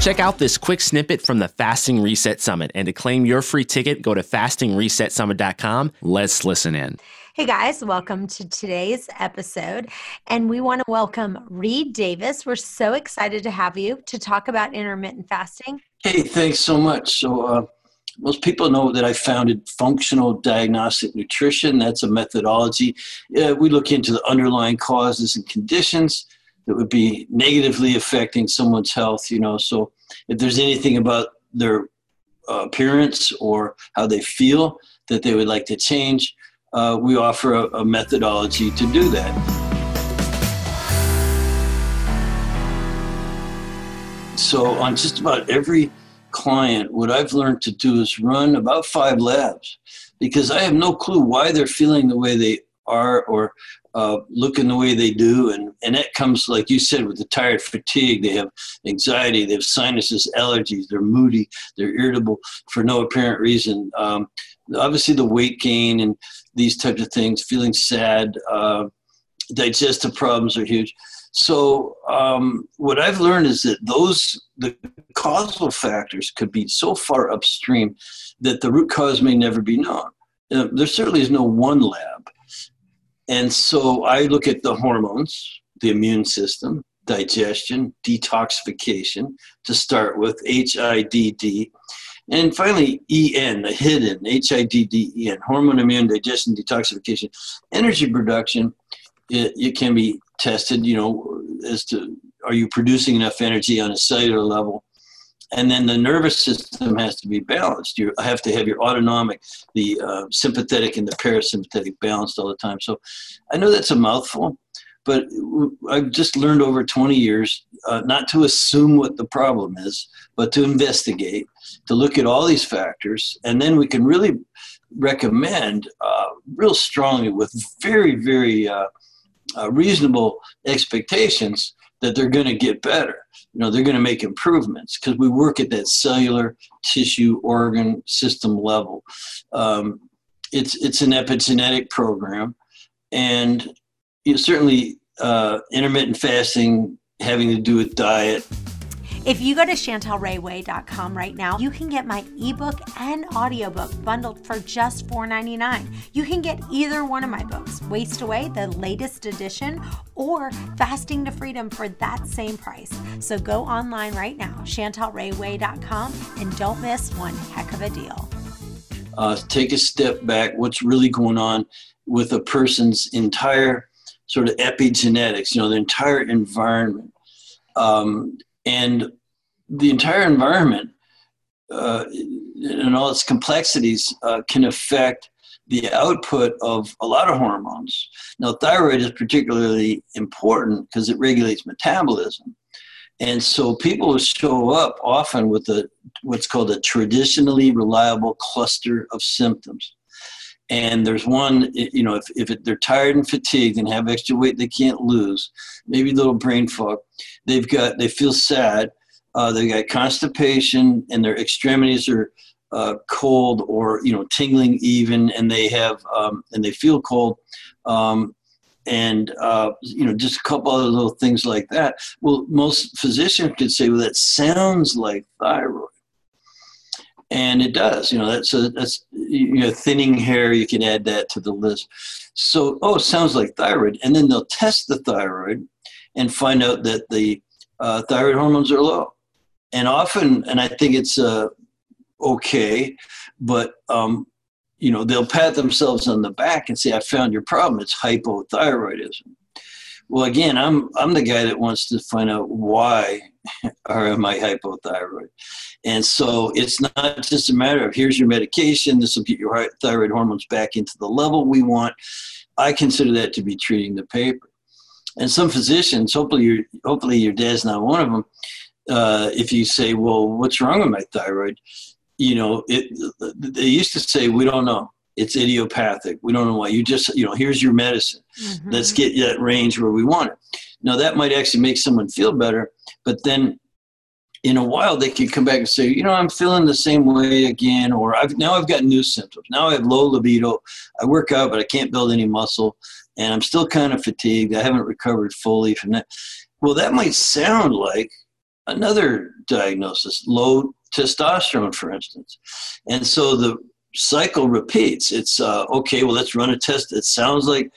Check out this quick snippet from the Fasting Reset Summit. And to claim your free ticket, go to fastingresetsummit.com. Let's listen in. Hey guys, welcome to today's episode. And we want to welcome Reed Davis. We're so excited to have you to talk about intermittent fasting. Hey, thanks so much. So, uh, most people know that I founded Functional Diagnostic Nutrition. That's a methodology. Uh, we look into the underlying causes and conditions that would be negatively affecting someone's health. You know, so if there's anything about their uh, appearance or how they feel that they would like to change, uh, we offer a, a methodology to do that. So on just about every client, what I've learned to do is run about five labs because I have no clue why they're feeling the way they are or uh, looking the way they do. And, and that comes, like you said, with the tired fatigue. They have anxiety, they have sinuses, allergies, they're moody, they're irritable for no apparent reason. Um, obviously, the weight gain and these types of things, feeling sad, uh, digestive problems are huge. So um, what I've learned is that those the causal factors could be so far upstream that the root cause may never be known. Uh, there certainly is no one lab, and so I look at the hormones, the immune system, digestion, detoxification to start with, HIDD, and finally EN, the hidden HIDD-EN, hormone immune digestion detoxification, energy production. It, it can be tested, you know, as to are you producing enough energy on a cellular level? And then the nervous system has to be balanced. You have to have your autonomic, the uh, sympathetic, and the parasympathetic balanced all the time. So I know that's a mouthful, but I've just learned over 20 years uh, not to assume what the problem is, but to investigate, to look at all these factors, and then we can really recommend uh, real strongly with very, very uh, uh, reasonable expectations that they're going to get better. You know, they're going to make improvements because we work at that cellular, tissue, organ system level. Um, it's it's an epigenetic program, and you know, certainly uh, intermittent fasting having to do with diet If you go to chantelrayway.com right now, you can get my ebook and audiobook bundled for just $4.99. You can get either one of my books, Waist Away, the latest edition, or Fasting to Freedom for that same price. So go online right now, chantelrayway.com, and don't miss one heck of a deal. uh, take a step back what's really going on with a person's entire sort of epigenetics you know the entire environment um, and the entire environment uh, and all its complexities uh, can affect the output of a lot of hormones now thyroid is particularly important because it regulates metabolism and so people show up often with a what's called a traditionally reliable cluster of symptoms. And there's one, you know, if, if it, they're tired and fatigued and have extra weight they can't lose, maybe a little brain fog, they've got, they feel sad, uh, they got constipation and their extremities are uh, cold or, you know, tingling even, and they have, um, and they feel cold. Um, and uh, you know just a couple other little things like that well most physicians could say well that sounds like thyroid and it does you know that's that's you know thinning hair you can add that to the list. So oh it sounds like thyroid. And then they'll test the thyroid and find out that the uh, thyroid hormones are low. And often and i think it's uh, okay but um, you know they'll pat themselves on the back and say i found your problem. It's hypothyroidism. Well again i'm i'm the guy that wants to find out why or am i hypothyroid and so it's not just a matter of here's your medication this will get your thyroid hormones back into the level we want i consider that to be treating the paper and some physicians hopefully your hopefully your dad's not one of them uh, if you say well what's wrong with my thyroid you know, it, they used to say, we don't know. it's idiopathic. We don't know why. You just, you know, here's your medicine. Mm-hmm. Let's get that range where we want it. Now, that might actually make someone feel better, but then in a while they could come back and say, you know, I'm feeling the same way again, or I've now I've got new symptoms. Now I have low libido. I work out, but I can't build any muscle, and I'm still kind of fatigued. I haven't recovered fully from that. Well, that might sound like another diagnosis, low testosterone, for instance. And so the cycle repeats. It's uh, okay, well, let's run a test. It sounds like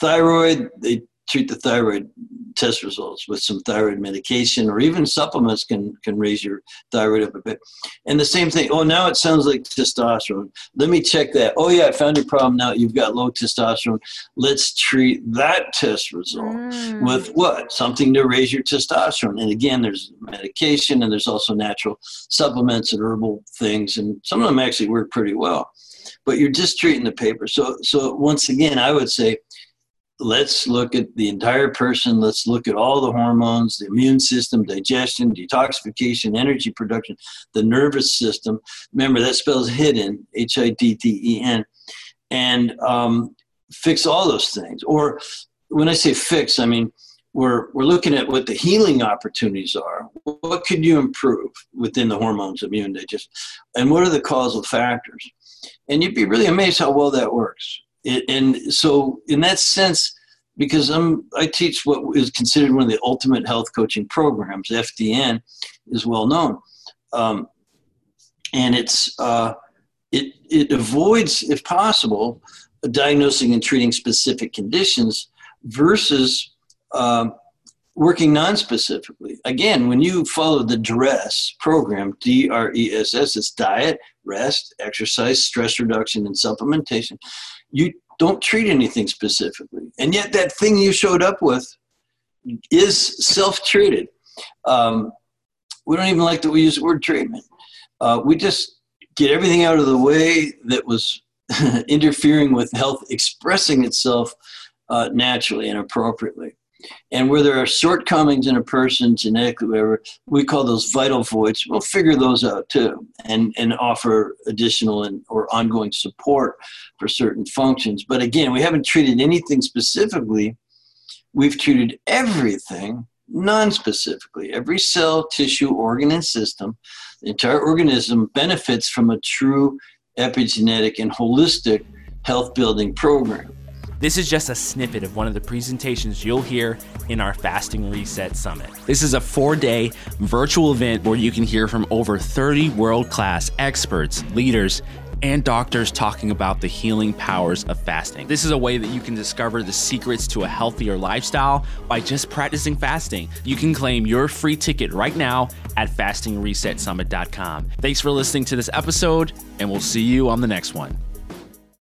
thyroid. They treat the thyroid test results with some thyroid medication or even supplements can can raise your thyroid up a bit. And the same thing oh now it sounds like testosterone. Let me check that. Oh yeah i found your problem now. You've got low testosterone. Let's treat that test result mm. with what? Something to raise your testosterone. And again there's medication and there's also natural supplements and herbal things and some of them actually work pretty well. But you're just treating the paper. So so once again i would say let's look at the entire person. Let's look at all the hormones, the immune system, digestion, detoxification, energy production, the nervous system. Remember, that spells hidden, H I D D E N, and um, fix all those things. Or when I say fix, I mean, we're, we're looking at what the healing opportunities are. What could you improve within the hormones, immune, digestion, and what are the causal factors? And you'd be really amazed how well that works and so in that sense because I'm I teach what is considered one of the ultimate health coaching programs. FDN is well known, um, and it's uh, it it avoids, if possible, diagnosing and treating specific conditions versus um, working non-specifically. Again, when you follow the DRESS program, D-R-E-S-S, it's diet, rest, exercise, stress reduction, and supplementation you don't treat anything specifically. And yet, that thing you showed up with is self treated. Um, we don't even like that we use the word treatment. Uh, we just get everything out of the way that was interfering with health expressing itself uh, naturally and appropriately. And where there are shortcomings in a person, genetically, whatever, we call those vital voids. We'll figure those out too, and and offer additional and or ongoing support for certain functions. But again, we haven't treated anything specifically. We've treated everything non-specifically. Every cell, tissue, organ, and system, the entire organism benefits from a true epigenetic and holistic health building program. This is just a snippet of one of the presentations you'll hear in our Fasting Reset Summit. This is a four day virtual event where you can hear from over 30 world class experts, leaders, and doctors talking about the healing powers of fasting. This is a way that you can discover the secrets to a healthier lifestyle by just practicing fasting. You can claim your free ticket right now at fastingresetsummit.com. Thanks for listening to this episode, and we'll see you on the next one.